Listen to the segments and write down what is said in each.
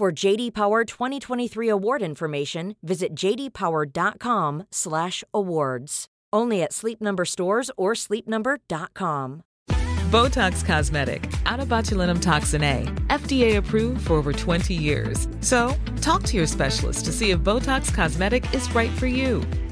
For JD Power 2023 award information, visit jdpower.com/awards. Only at Sleep Number stores or sleepnumber.com. Botox Cosmetic, out of botulinum toxin A, FDA approved for over 20 years. So, talk to your specialist to see if Botox Cosmetic is right for you.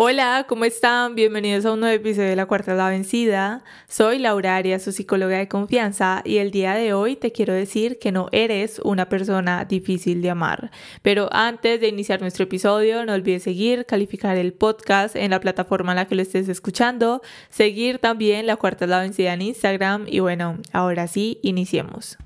Hola, ¿cómo están? Bienvenidos a un nuevo episodio de La Cuarta la Vencida. Soy Laura Arias, su psicóloga de confianza, y el día de hoy te quiero decir que no eres una persona difícil de amar. Pero antes de iniciar nuestro episodio, no olvides seguir, calificar el podcast en la plataforma en la que lo estés escuchando, seguir también La Cuarta la Vencida en Instagram, y bueno, ahora sí, iniciemos.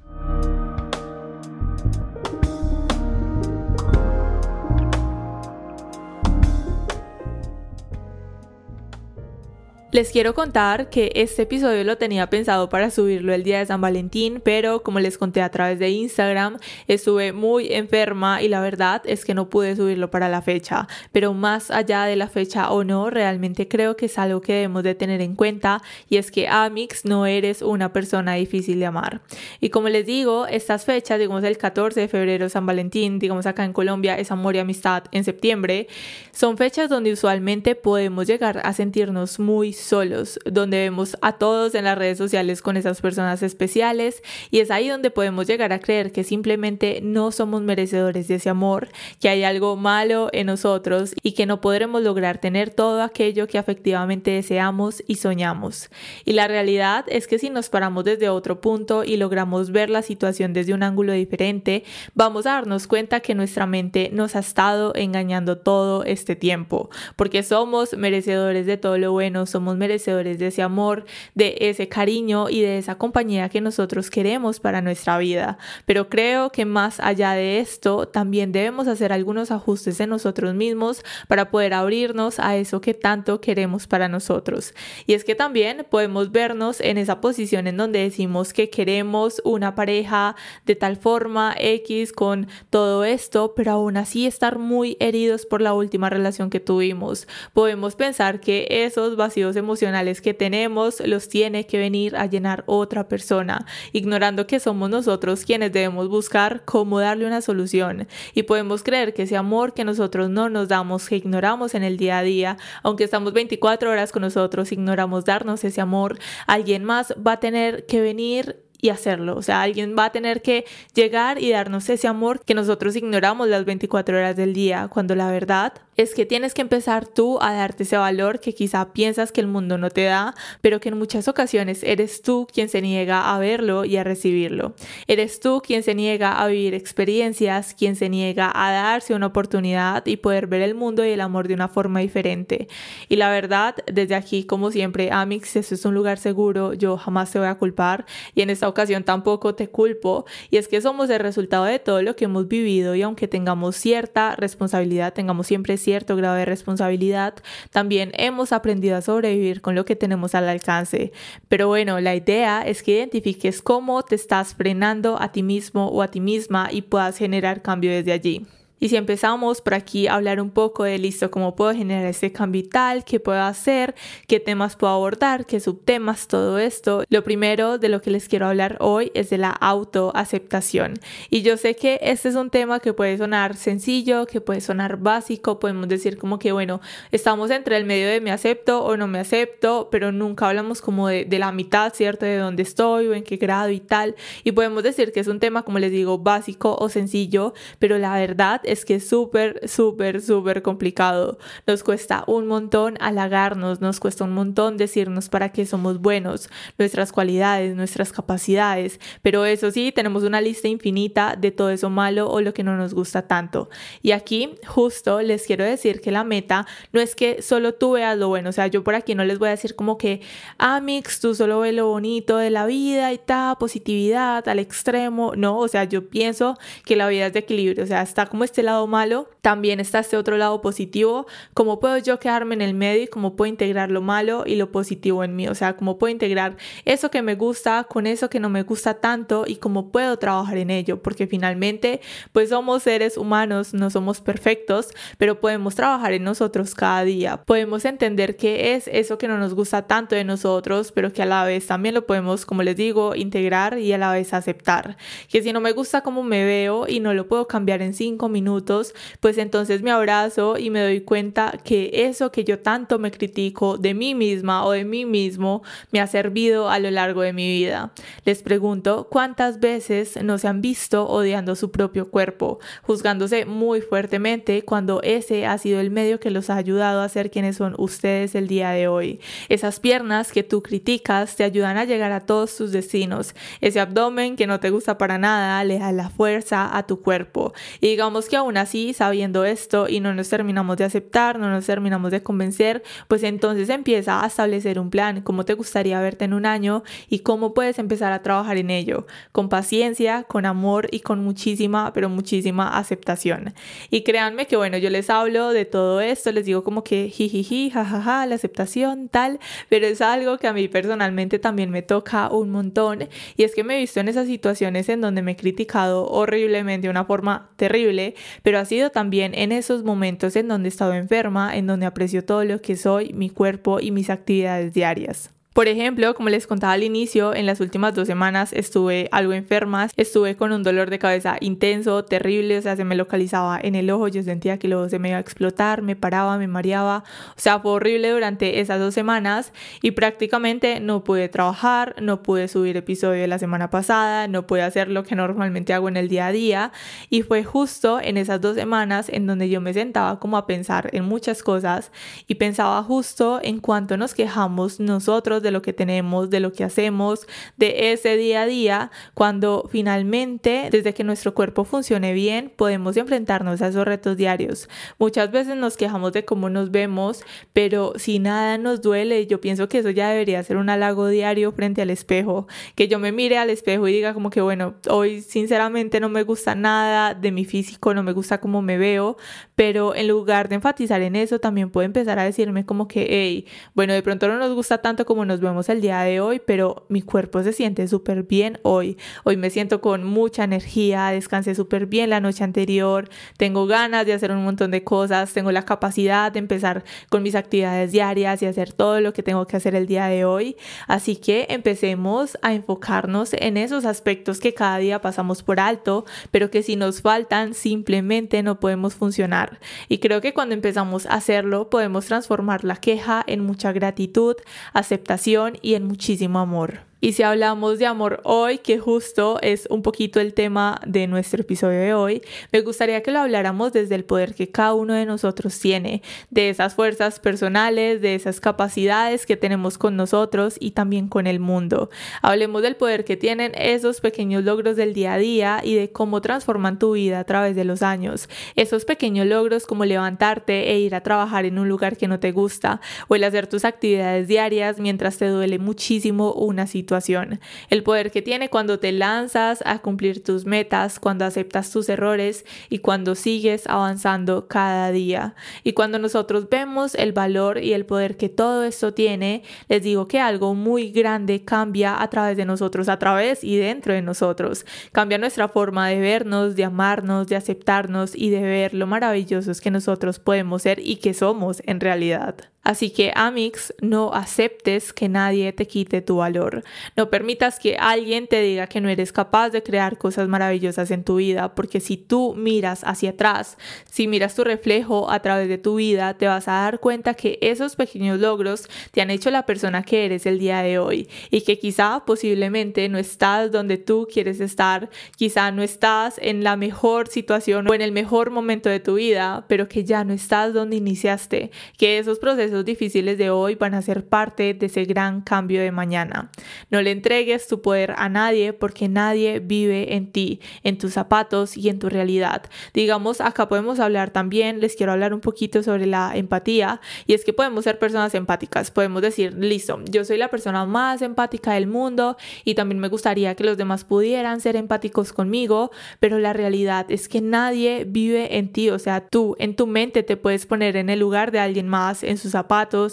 Les quiero contar que este episodio lo tenía pensado para subirlo el día de San Valentín, pero como les conté a través de Instagram, estuve muy enferma y la verdad es que no pude subirlo para la fecha. Pero más allá de la fecha o no, realmente creo que es algo que debemos de tener en cuenta y es que Amix no eres una persona difícil de amar. Y como les digo, estas fechas, digamos el 14 de febrero San Valentín, digamos acá en Colombia es amor y amistad en septiembre, son fechas donde usualmente podemos llegar a sentirnos muy solos, donde vemos a todos en las redes sociales con esas personas especiales y es ahí donde podemos llegar a creer que simplemente no somos merecedores de ese amor, que hay algo malo en nosotros y que no podremos lograr tener todo aquello que efectivamente deseamos y soñamos. Y la realidad es que si nos paramos desde otro punto y logramos ver la situación desde un ángulo diferente, vamos a darnos cuenta que nuestra mente nos ha estado engañando todo este tiempo, porque somos merecedores de todo lo bueno, somos merecedores de ese amor, de ese cariño y de esa compañía que nosotros queremos para nuestra vida. Pero creo que más allá de esto, también debemos hacer algunos ajustes en nosotros mismos para poder abrirnos a eso que tanto queremos para nosotros. Y es que también podemos vernos en esa posición en donde decimos que queremos una pareja de tal forma X con todo esto, pero aún así estar muy heridos por la última relación que tuvimos. Podemos pensar que esos vacíos emocionales que tenemos los tiene que venir a llenar otra persona, ignorando que somos nosotros quienes debemos buscar cómo darle una solución. Y podemos creer que ese amor que nosotros no nos damos, que ignoramos en el día a día, aunque estamos 24 horas con nosotros, ignoramos darnos ese amor, alguien más va a tener que venir y hacerlo. O sea, alguien va a tener que llegar y darnos ese amor que nosotros ignoramos las 24 horas del día, cuando la verdad es que tienes que empezar tú a darte ese valor que quizá piensas que el mundo no te da, pero que en muchas ocasiones eres tú quien se niega a verlo y a recibirlo. Eres tú quien se niega a vivir experiencias, quien se niega a darse una oportunidad y poder ver el mundo y el amor de una forma diferente. Y la verdad, desde aquí, como siempre, Amix, eso es un lugar seguro, yo jamás te voy a culpar y en esta ocasión tampoco te culpo. Y es que somos el resultado de todo lo que hemos vivido y aunque tengamos cierta responsabilidad, tengamos siempre cierto grado de responsabilidad, también hemos aprendido a sobrevivir con lo que tenemos al alcance. Pero bueno, la idea es que identifiques cómo te estás frenando a ti mismo o a ti misma y puedas generar cambio desde allí. Y si empezamos por aquí a hablar un poco de listo, cómo puedo generar este cambio tal, qué puedo hacer, qué temas puedo abordar, qué subtemas, todo esto. Lo primero de lo que les quiero hablar hoy es de la autoaceptación. Y yo sé que este es un tema que puede sonar sencillo, que puede sonar básico, podemos decir como que, bueno, estamos entre el medio de me acepto o no me acepto, pero nunca hablamos como de, de la mitad, ¿cierto? De dónde estoy o en qué grado y tal. Y podemos decir que es un tema, como les digo, básico o sencillo, pero la verdad es que es súper, súper, súper complicado. Nos cuesta un montón halagarnos, nos cuesta un montón decirnos para qué somos buenos, nuestras cualidades, nuestras capacidades, pero eso sí, tenemos una lista infinita de todo eso malo o lo que no nos gusta tanto. Y aquí justo les quiero decir que la meta no es que solo tú veas lo bueno, o sea, yo por aquí no les voy a decir como que, ah, Mix, tú solo ves lo bonito de la vida y tal, positividad al extremo, no, o sea, yo pienso que la vida es de equilibrio, o sea, está como este lado malo, también está este otro lado positivo, cómo puedo yo quedarme en el medio y cómo puedo integrar lo malo y lo positivo en mí, o sea, cómo puedo integrar eso que me gusta con eso que no me gusta tanto y cómo puedo trabajar en ello, porque finalmente pues somos seres humanos, no somos perfectos, pero podemos trabajar en nosotros cada día, podemos entender qué es eso que no nos gusta tanto de nosotros, pero que a la vez también lo podemos, como les digo, integrar y a la vez aceptar, que si no me gusta cómo me veo y no lo puedo cambiar en cinco minutos, pues entonces me abrazo y me doy cuenta que eso que yo tanto me critico de mí misma o de mí mismo me ha servido a lo largo de mi vida. Les pregunto, ¿cuántas veces no se han visto odiando su propio cuerpo, juzgándose muy fuertemente cuando ese ha sido el medio que los ha ayudado a ser quienes son ustedes el día de hoy? Esas piernas que tú criticas te ayudan a llegar a todos tus destinos. Ese abdomen que no te gusta para nada le da la fuerza a tu cuerpo. Y digamos que aún así, sabiendo esto y no nos terminamos de aceptar, no nos terminamos de convencer, pues entonces empieza a establecer un plan, cómo te gustaría verte en un año y cómo puedes empezar a trabajar en ello, con paciencia, con amor y con muchísima, pero muchísima aceptación. Y créanme que bueno, yo les hablo de todo esto, les digo como que jijiji, jajaja, la aceptación, tal, pero es algo que a mí personalmente también me toca un montón. Y es que me he visto en esas situaciones en donde me he criticado horriblemente de una forma terrible, pero ha sido también en esos momentos en donde he estado enferma, en donde aprecio todo lo que soy, mi cuerpo y mis actividades diarias. Por ejemplo, como les contaba al inicio, en las últimas dos semanas estuve algo enferma, estuve con un dolor de cabeza intenso, terrible, o sea, se me localizaba en el ojo, yo sentía que luego se me iba a explotar, me paraba, me mareaba, o sea, fue horrible durante esas dos semanas y prácticamente no pude trabajar, no pude subir episodio de la semana pasada, no pude hacer lo que normalmente hago en el día a día y fue justo en esas dos semanas en donde yo me sentaba como a pensar en muchas cosas y pensaba justo en cuánto nos quejamos nosotros de lo que tenemos, de lo que hacemos, de ese día a día, cuando finalmente, desde que nuestro cuerpo funcione bien, podemos enfrentarnos a esos retos diarios. Muchas veces nos quejamos de cómo nos vemos, pero si nada nos duele, yo pienso que eso ya debería ser un halago diario frente al espejo, que yo me mire al espejo y diga como que bueno, hoy sinceramente no me gusta nada de mi físico, no me gusta cómo me veo, pero en lugar de enfatizar en eso, también puedo empezar a decirme como que, hey, bueno, de pronto no nos gusta tanto como nos vemos el día de hoy, pero mi cuerpo se siente súper bien hoy. Hoy me siento con mucha energía, descansé súper bien la noche anterior, tengo ganas de hacer un montón de cosas, tengo la capacidad de empezar con mis actividades diarias y hacer todo lo que tengo que hacer el día de hoy. Así que empecemos a enfocarnos en esos aspectos que cada día pasamos por alto, pero que si nos faltan simplemente no podemos funcionar. Y creo que cuando empezamos a hacerlo podemos transformar la queja en mucha gratitud, aceptación, y en muchísimo amor. Y si hablamos de amor hoy, que justo es un poquito el tema de nuestro episodio de hoy, me gustaría que lo habláramos desde el poder que cada uno de nosotros tiene, de esas fuerzas personales, de esas capacidades que tenemos con nosotros y también con el mundo. Hablemos del poder que tienen esos pequeños logros del día a día y de cómo transforman tu vida a través de los años. Esos pequeños logros como levantarte e ir a trabajar en un lugar que no te gusta o el hacer tus actividades diarias mientras te duele muchísimo una situación el poder que tiene cuando te lanzas a cumplir tus metas, cuando aceptas tus errores y cuando sigues avanzando cada día. Y cuando nosotros vemos el valor y el poder que todo esto tiene, les digo que algo muy grande cambia a través de nosotros, a través y dentro de nosotros. Cambia nuestra forma de vernos, de amarnos, de aceptarnos y de ver lo maravillosos que nosotros podemos ser y que somos en realidad. Así que, Amix, no aceptes que nadie te quite tu valor. No permitas que alguien te diga que no eres capaz de crear cosas maravillosas en tu vida, porque si tú miras hacia atrás, si miras tu reflejo a través de tu vida, te vas a dar cuenta que esos pequeños logros te han hecho la persona que eres el día de hoy y que quizá posiblemente no estás donde tú quieres estar, quizá no estás en la mejor situación o en el mejor momento de tu vida, pero que ya no estás donde iniciaste, que esos procesos difíciles de hoy van a ser parte de ese gran cambio de mañana. No le entregues tu poder a nadie porque nadie vive en ti, en tus zapatos y en tu realidad. Digamos, acá podemos hablar también, les quiero hablar un poquito sobre la empatía y es que podemos ser personas empáticas, podemos decir, listo, yo soy la persona más empática del mundo y también me gustaría que los demás pudieran ser empáticos conmigo, pero la realidad es que nadie vive en ti, o sea, tú en tu mente te puedes poner en el lugar de alguien más, en sus zapatos,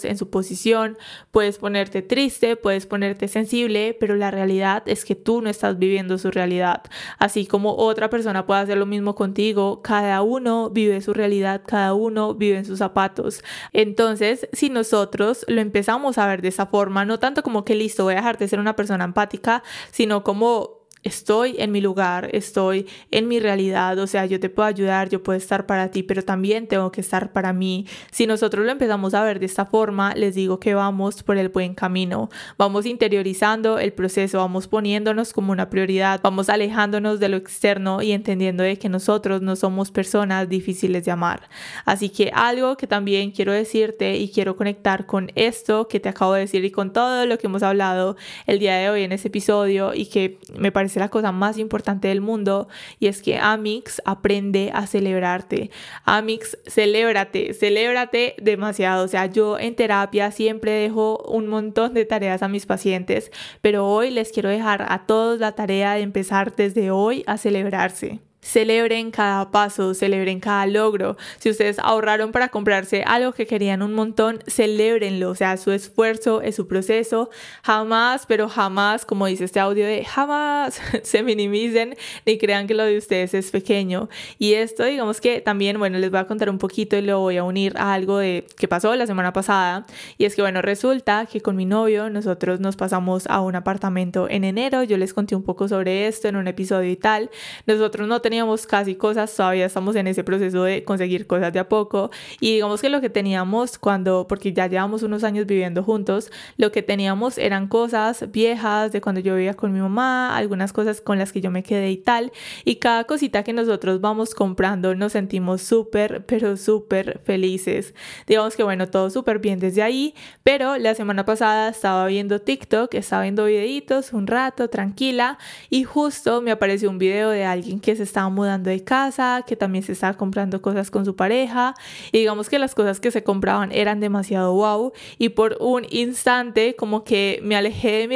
en su posición, puedes ponerte triste, puedes ponerte sensible, pero la realidad es que tú no estás viviendo su realidad. Así como otra persona puede hacer lo mismo contigo, cada uno vive su realidad, cada uno vive en sus zapatos. Entonces, si nosotros lo empezamos a ver de esa forma, no tanto como que listo, voy a dejar de ser una persona empática, sino como estoy en mi lugar, estoy en mi realidad, o sea, yo te puedo ayudar, yo puedo estar para ti, pero también tengo que estar para mí. Si nosotros lo empezamos a ver de esta forma, les digo que vamos por el buen camino, vamos interiorizando el proceso, vamos poniéndonos como una prioridad, vamos alejándonos de lo externo y entendiendo de que nosotros no somos personas difíciles de amar. Así que algo que también quiero decirte y quiero conectar con esto que te acabo de decir y con todo lo que hemos hablado el día de hoy en este episodio y que me parece la cosa más importante del mundo y es que Amix aprende a celebrarte. Amix, celébrate, celébrate demasiado. O sea, yo en terapia siempre dejo un montón de tareas a mis pacientes, pero hoy les quiero dejar a todos la tarea de empezar desde hoy a celebrarse. Celebren cada paso, celebren cada logro. Si ustedes ahorraron para comprarse algo que querían un montón, celebrenlo. O sea, su esfuerzo es su proceso. Jamás, pero jamás, como dice este audio de jamás se minimicen ni crean que lo de ustedes es pequeño. Y esto, digamos que también, bueno, les voy a contar un poquito y lo voy a unir a algo de que pasó la semana pasada. Y es que, bueno, resulta que con mi novio nosotros nos pasamos a un apartamento en enero. Yo les conté un poco sobre esto en un episodio y tal. Nosotros no teníamos casi cosas, todavía estamos en ese proceso de conseguir cosas de a poco y digamos que lo que teníamos cuando, porque ya llevamos unos años viviendo juntos, lo que teníamos eran cosas viejas de cuando yo vivía con mi mamá, algunas cosas con las que yo me quedé y tal, y cada cosita que nosotros vamos comprando nos sentimos súper, pero súper felices. Digamos que bueno, todo súper bien desde ahí, pero la semana pasada estaba viendo TikTok, estaba viendo videitos un rato, tranquila, y justo me apareció un video de alguien que se está estaba mudando de casa, que también se estaba comprando cosas con su pareja y digamos que las cosas que se compraban eran demasiado wow y por un instante como que me alejé de mi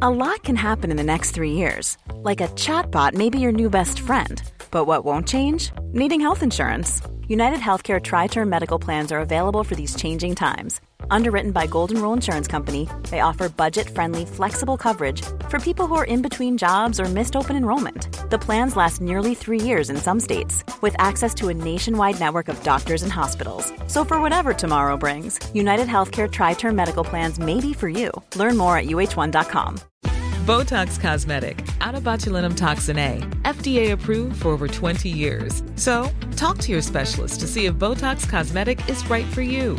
A lot can happen in the next three years. Like a chatbot may be your new best friend. But what won't change? Needing health insurance. United Healthcare Tri Term Medical Plans are available for these changing times. Underwritten by Golden Rule Insurance Company, they offer budget-friendly, flexible coverage for people who are in between jobs or missed open enrollment. The plans last nearly three years in some states, with access to a nationwide network of doctors and hospitals. So for whatever tomorrow brings, United Healthcare Tri-Term Medical Plans may be for you. Learn more at uh1.com. Botox Cosmetic, out of botulinum toxin A, FDA approved for over 20 years. So, talk to your specialist to see if Botox Cosmetic is right for you.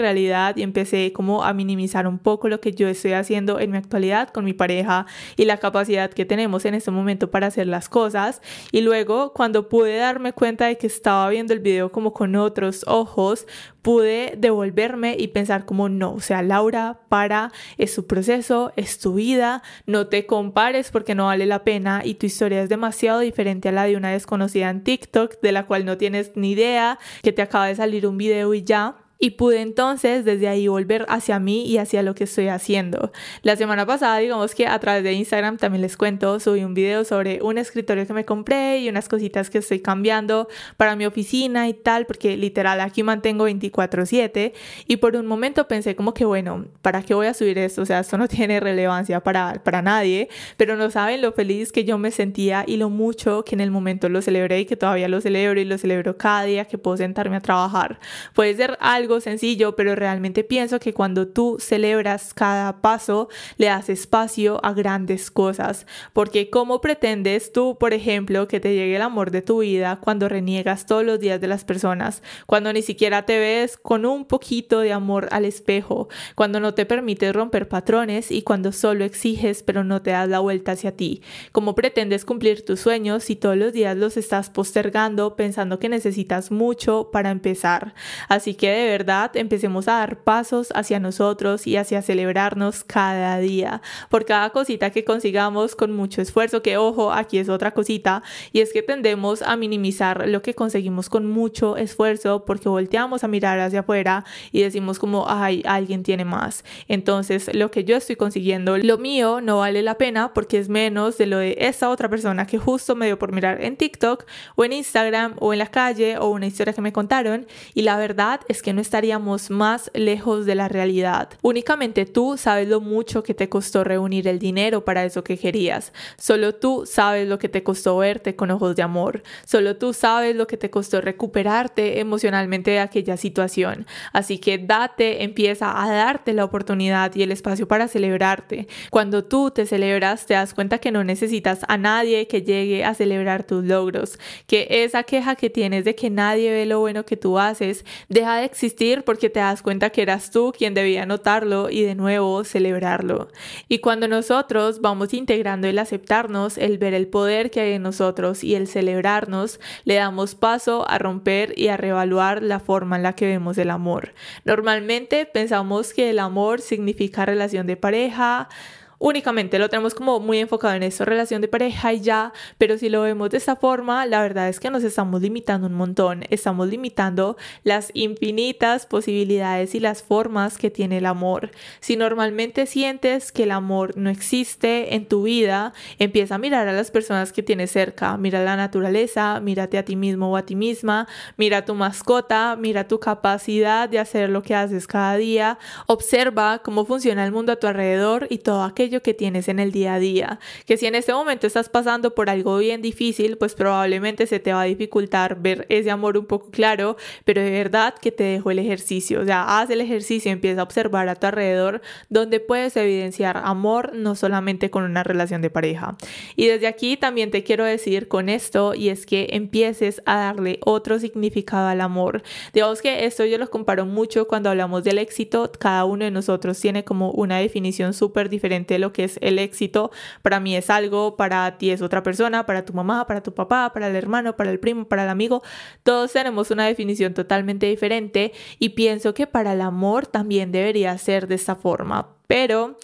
realidad y empecé como a minimizar un poco lo que yo estoy haciendo en mi actualidad con mi pareja y la capacidad que tenemos en este momento para hacer las cosas. Y luego cuando pude darme cuenta de que estaba viendo el video como con otros ojos pude devolverme y pensar como no, o sea, Laura, para, es su proceso, es tu vida, no te compares porque no vale la pena y tu historia es demasiado diferente a la de una desconocida en TikTok de la cual no tienes ni idea, que te acaba de salir un video y ya y pude entonces desde ahí volver hacia mí y hacia lo que estoy haciendo. La semana pasada, digamos que a través de Instagram también les cuento, subí un video sobre un escritorio que me compré y unas cositas que estoy cambiando para mi oficina y tal, porque literal aquí mantengo 24/7 y por un momento pensé como que bueno, ¿para qué voy a subir esto? O sea, esto no tiene relevancia para, para nadie, pero no saben lo feliz que yo me sentía y lo mucho que en el momento lo celebré y que todavía lo celebro y lo celebro cada día que puedo sentarme a trabajar. Puede ser algo sencillo, pero realmente pienso que cuando tú celebras cada paso, le das espacio a grandes cosas. Porque ¿cómo pretendes tú, por ejemplo, que te llegue el amor de tu vida cuando reniegas todos los días de las personas? Cuando ni siquiera te ves con un poquito de amor al espejo, cuando no te permites romper patrones y cuando solo exiges pero no te das la vuelta hacia ti. ¿Cómo pretendes cumplir tus sueños si todos los días los estás postergando pensando que necesitas mucho para empezar? Así que de verdad empecemos a dar pasos hacia nosotros y hacia celebrarnos cada día por cada cosita que consigamos con mucho esfuerzo, que ojo, aquí es otra cosita, y es que tendemos a minimizar lo que conseguimos con mucho esfuerzo porque volteamos a mirar hacia afuera y decimos como, ay, alguien tiene más. Entonces, lo que yo estoy consiguiendo, lo mío no vale la pena porque es menos de lo de esa otra persona que justo me dio por mirar en TikTok o en Instagram o en la calle o una historia que me contaron y la verdad es que no estaríamos más lejos de la realidad. Únicamente tú sabes lo mucho que te costó reunir el dinero para eso que querías. Solo tú sabes lo que te costó verte con ojos de amor. Solo tú sabes lo que te costó recuperarte emocionalmente de aquella situación. Así que date, empieza a darte la oportunidad y el espacio para celebrarte. Cuando tú te celebras, te das cuenta que no necesitas a nadie que llegue a celebrar tus logros, que esa queja que tienes de que nadie ve lo bueno que tú haces, deja de existir porque te das cuenta que eras tú quien debía notarlo y de nuevo celebrarlo. Y cuando nosotros vamos integrando el aceptarnos, el ver el poder que hay en nosotros y el celebrarnos, le damos paso a romper y a reevaluar la forma en la que vemos el amor. Normalmente pensamos que el amor significa relación de pareja, únicamente lo tenemos como muy enfocado en eso, relación de pareja y ya, pero si lo vemos de esta forma, la verdad es que nos estamos limitando un montón, estamos limitando las infinitas posibilidades y las formas que tiene el amor. Si normalmente sientes que el amor no existe en tu vida, empieza a mirar a las personas que tienes cerca, mira la naturaleza, mírate a ti mismo o a ti misma, mira tu mascota, mira tu capacidad de hacer lo que haces cada día, observa cómo funciona el mundo a tu alrededor y todo aquello que tienes en el día a día. Que si en este momento estás pasando por algo bien difícil, pues probablemente se te va a dificultar ver ese amor un poco claro, pero de verdad que te dejo el ejercicio. O sea, haz el ejercicio, empieza a observar a tu alrededor donde puedes evidenciar amor, no solamente con una relación de pareja. Y desde aquí también te quiero decir con esto, y es que empieces a darle otro significado al amor. Digamos que esto yo lo comparo mucho cuando hablamos del éxito, cada uno de nosotros tiene como una definición súper diferente lo que es el éxito. Para mí es algo, para ti es otra persona, para tu mamá, para tu papá, para el hermano, para el primo, para el amigo. Todos tenemos una definición totalmente diferente y pienso que para el amor también debería ser de esta forma. Pero,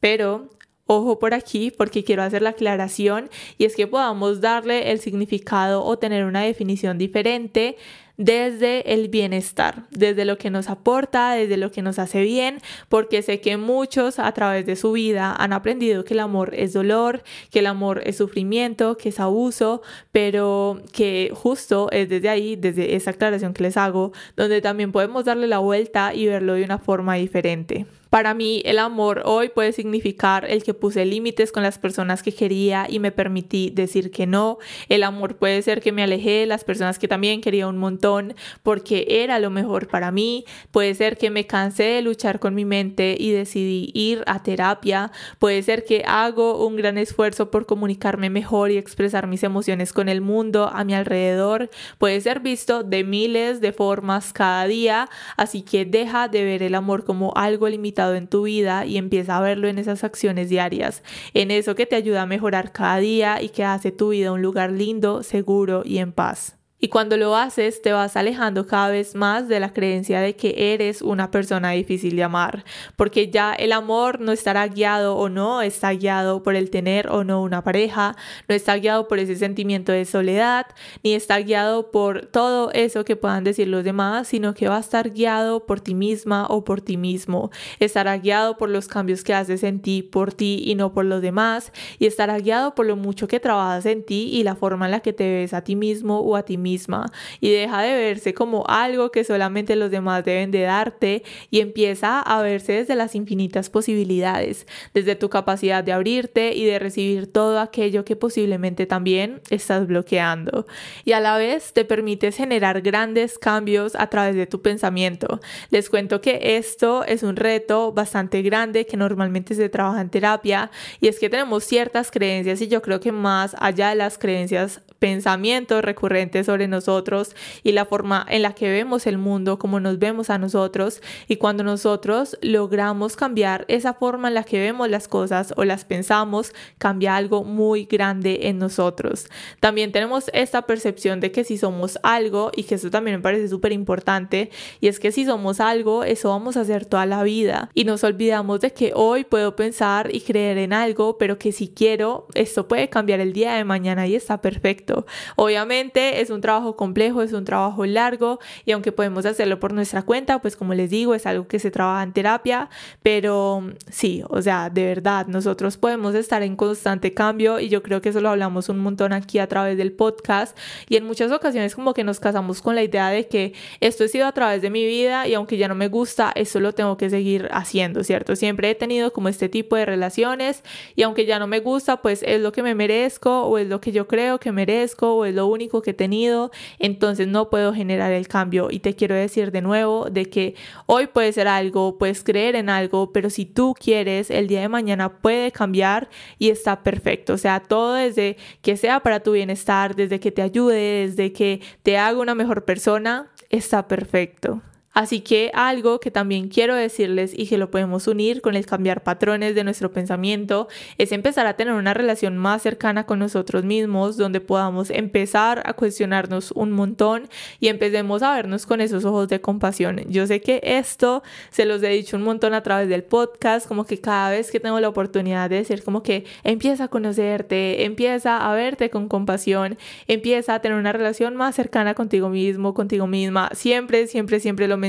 pero ojo por aquí porque quiero hacer la aclaración y es que podamos darle el significado o tener una definición diferente desde el bienestar, desde lo que nos aporta, desde lo que nos hace bien, porque sé que muchos a través de su vida han aprendido que el amor es dolor, que el amor es sufrimiento, que es abuso, pero que justo es desde ahí, desde esa aclaración que les hago, donde también podemos darle la vuelta y verlo de una forma diferente. Para mí el amor hoy puede significar el que puse límites con las personas que quería y me permití decir que no. El amor puede ser que me alejé de las personas que también quería un montón porque era lo mejor para mí. Puede ser que me cansé de luchar con mi mente y decidí ir a terapia. Puede ser que hago un gran esfuerzo por comunicarme mejor y expresar mis emociones con el mundo a mi alrededor. Puede ser visto de miles de formas cada día. Así que deja de ver el amor como algo limitado en tu vida y empieza a verlo en esas acciones diarias, en eso que te ayuda a mejorar cada día y que hace tu vida un lugar lindo, seguro y en paz. Y cuando lo haces, te vas alejando cada vez más de la creencia de que eres una persona difícil de amar, porque ya el amor no estará guiado o no está guiado por el tener o no una pareja, no está guiado por ese sentimiento de soledad, ni está guiado por todo eso que puedan decir los demás, sino que va a estar guiado por ti misma o por ti mismo. Estará guiado por los cambios que haces en ti, por ti y no por los demás, y estará guiado por lo mucho que trabajas en ti y la forma en la que te ves a ti mismo o a ti mismo y deja de verse como algo que solamente los demás deben de darte y empieza a verse desde las infinitas posibilidades, desde tu capacidad de abrirte y de recibir todo aquello que posiblemente también estás bloqueando. Y a la vez te permites generar grandes cambios a través de tu pensamiento. Les cuento que esto es un reto bastante grande que normalmente se trabaja en terapia y es que tenemos ciertas creencias y yo creo que más allá de las creencias pensamientos recurrentes sobre nosotros y la forma en la que vemos el mundo, como nos vemos a nosotros. Y cuando nosotros logramos cambiar esa forma en la que vemos las cosas o las pensamos, cambia algo muy grande en nosotros. También tenemos esta percepción de que si somos algo, y que eso también me parece súper importante, y es que si somos algo, eso vamos a hacer toda la vida. Y nos olvidamos de que hoy puedo pensar y creer en algo, pero que si quiero, esto puede cambiar el día de mañana y está perfecto. Obviamente es un trabajo complejo, es un trabajo largo y aunque podemos hacerlo por nuestra cuenta, pues como les digo, es algo que se trabaja en terapia, pero sí, o sea, de verdad, nosotros podemos estar en constante cambio y yo creo que eso lo hablamos un montón aquí a través del podcast y en muchas ocasiones como que nos casamos con la idea de que esto ha sido a través de mi vida y aunque ya no me gusta, eso lo tengo que seguir haciendo, ¿cierto? Siempre he tenido como este tipo de relaciones y aunque ya no me gusta, pues es lo que me merezco o es lo que yo creo que merezco o es lo único que he tenido, entonces no puedo generar el cambio. Y te quiero decir de nuevo de que hoy puede ser algo, puedes creer en algo, pero si tú quieres, el día de mañana puede cambiar y está perfecto. O sea, todo desde que sea para tu bienestar, desde que te ayude, desde que te haga una mejor persona, está perfecto. Así que algo que también quiero decirles y que lo podemos unir con el cambiar patrones de nuestro pensamiento es empezar a tener una relación más cercana con nosotros mismos donde podamos empezar a cuestionarnos un montón y empecemos a vernos con esos ojos de compasión. Yo sé que esto se los he dicho un montón a través del podcast, como que cada vez que tengo la oportunidad de decir como que empieza a conocerte, empieza a verte con compasión, empieza a tener una relación más cercana contigo mismo, contigo misma. Siempre, siempre, siempre lo menciono,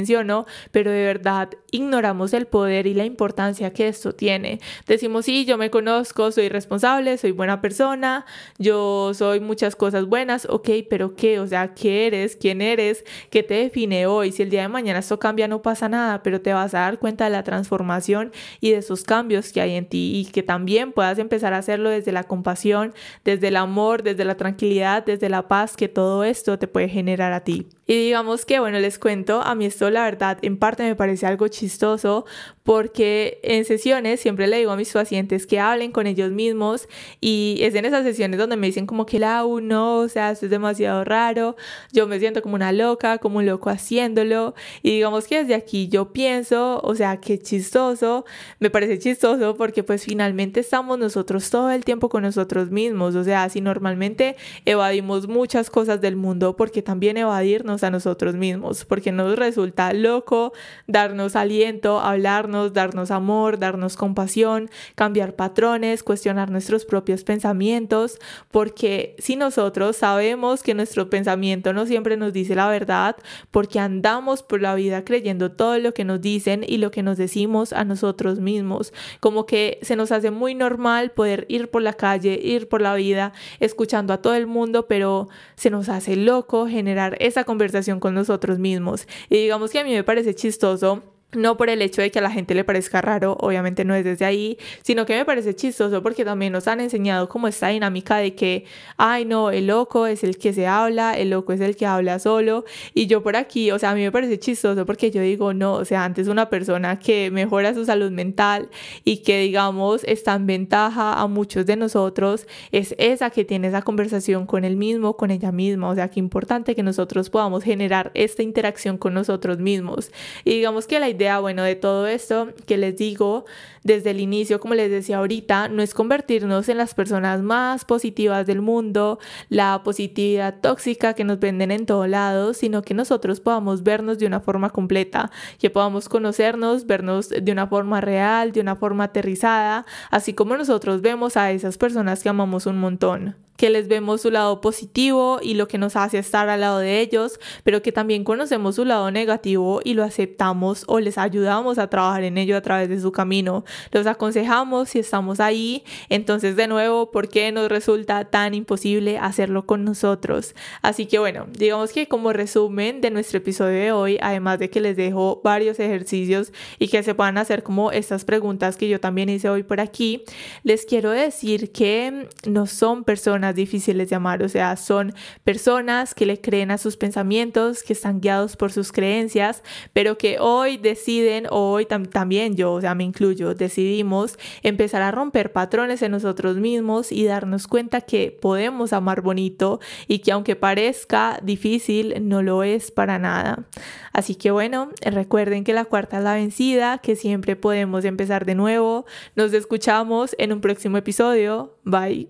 pero de verdad ignoramos el poder y la importancia que esto tiene. Decimos, sí, yo me conozco, soy responsable, soy buena persona, yo soy muchas cosas buenas, ok, pero ¿qué? O sea, ¿qué eres? ¿Quién eres? ¿Qué te define hoy? Si el día de mañana esto cambia, no pasa nada, pero te vas a dar cuenta de la transformación y de esos cambios que hay en ti y que también puedas empezar a hacerlo desde la compasión, desde el amor, desde la tranquilidad, desde la paz que todo esto te puede generar a ti. Y digamos que, bueno, les cuento, a mí esto la verdad en parte me parece algo chistoso porque en sesiones siempre le digo a mis pacientes que hablen con ellos mismos y es en esas sesiones donde me dicen como que la uno, o sea, esto es demasiado raro, yo me siento como una loca, como un loco haciéndolo y digamos que desde aquí yo pienso, o sea, qué chistoso, me parece chistoso porque pues finalmente estamos nosotros todo el tiempo con nosotros mismos, o sea, si normalmente evadimos muchas cosas del mundo, porque también evadirnos a nosotros mismos, porque nos resulta loco darnos aliento, hablarnos, darnos amor, darnos compasión, cambiar patrones, cuestionar nuestros propios pensamientos, porque si nosotros sabemos que nuestro pensamiento no siempre nos dice la verdad, porque andamos por la vida creyendo todo lo que nos dicen y lo que nos decimos a nosotros mismos, como que se nos hace muy normal poder ir por la calle, ir por la vida, escuchando a todo el mundo, pero se nos hace loco generar esa conversación con nosotros mismos. Y digamos que a mí me parece chistoso no por el hecho de que a la gente le parezca raro, obviamente no es desde ahí, sino que me parece chistoso porque también nos han enseñado como esta dinámica de que, ay no, el loco es el que se habla, el loco es el que habla solo, y yo por aquí, o sea, a mí me parece chistoso porque yo digo, no, o sea, antes una persona que mejora su salud mental y que digamos está en ventaja a muchos de nosotros, es esa que tiene esa conversación con él mismo, con ella misma, o sea, qué importante que nosotros podamos generar esta interacción con nosotros mismos. Y digamos que la idea bueno, de todo esto que les digo desde el inicio, como les decía ahorita, no es convertirnos en las personas más positivas del mundo, la positividad tóxica que nos venden en todos lados, sino que nosotros podamos vernos de una forma completa, que podamos conocernos, vernos de una forma real, de una forma aterrizada, así como nosotros vemos a esas personas que amamos un montón que les vemos su lado positivo y lo que nos hace estar al lado de ellos, pero que también conocemos su lado negativo y lo aceptamos o les ayudamos a trabajar en ello a través de su camino. Los aconsejamos si estamos ahí, entonces de nuevo, ¿por qué nos resulta tan imposible hacerlo con nosotros? Así que bueno, digamos que como resumen de nuestro episodio de hoy, además de que les dejo varios ejercicios y que se puedan hacer como estas preguntas que yo también hice hoy por aquí, les quiero decir que no son personas difíciles de amar, o sea, son personas que le creen a sus pensamientos, que están guiados por sus creencias, pero que hoy deciden, hoy también yo, o sea, me incluyo, decidimos empezar a romper patrones en nosotros mismos y darnos cuenta que podemos amar bonito y que aunque parezca difícil, no lo es para nada. Así que bueno, recuerden que la cuarta es la vencida, que siempre podemos empezar de nuevo. Nos escuchamos en un próximo episodio. Bye.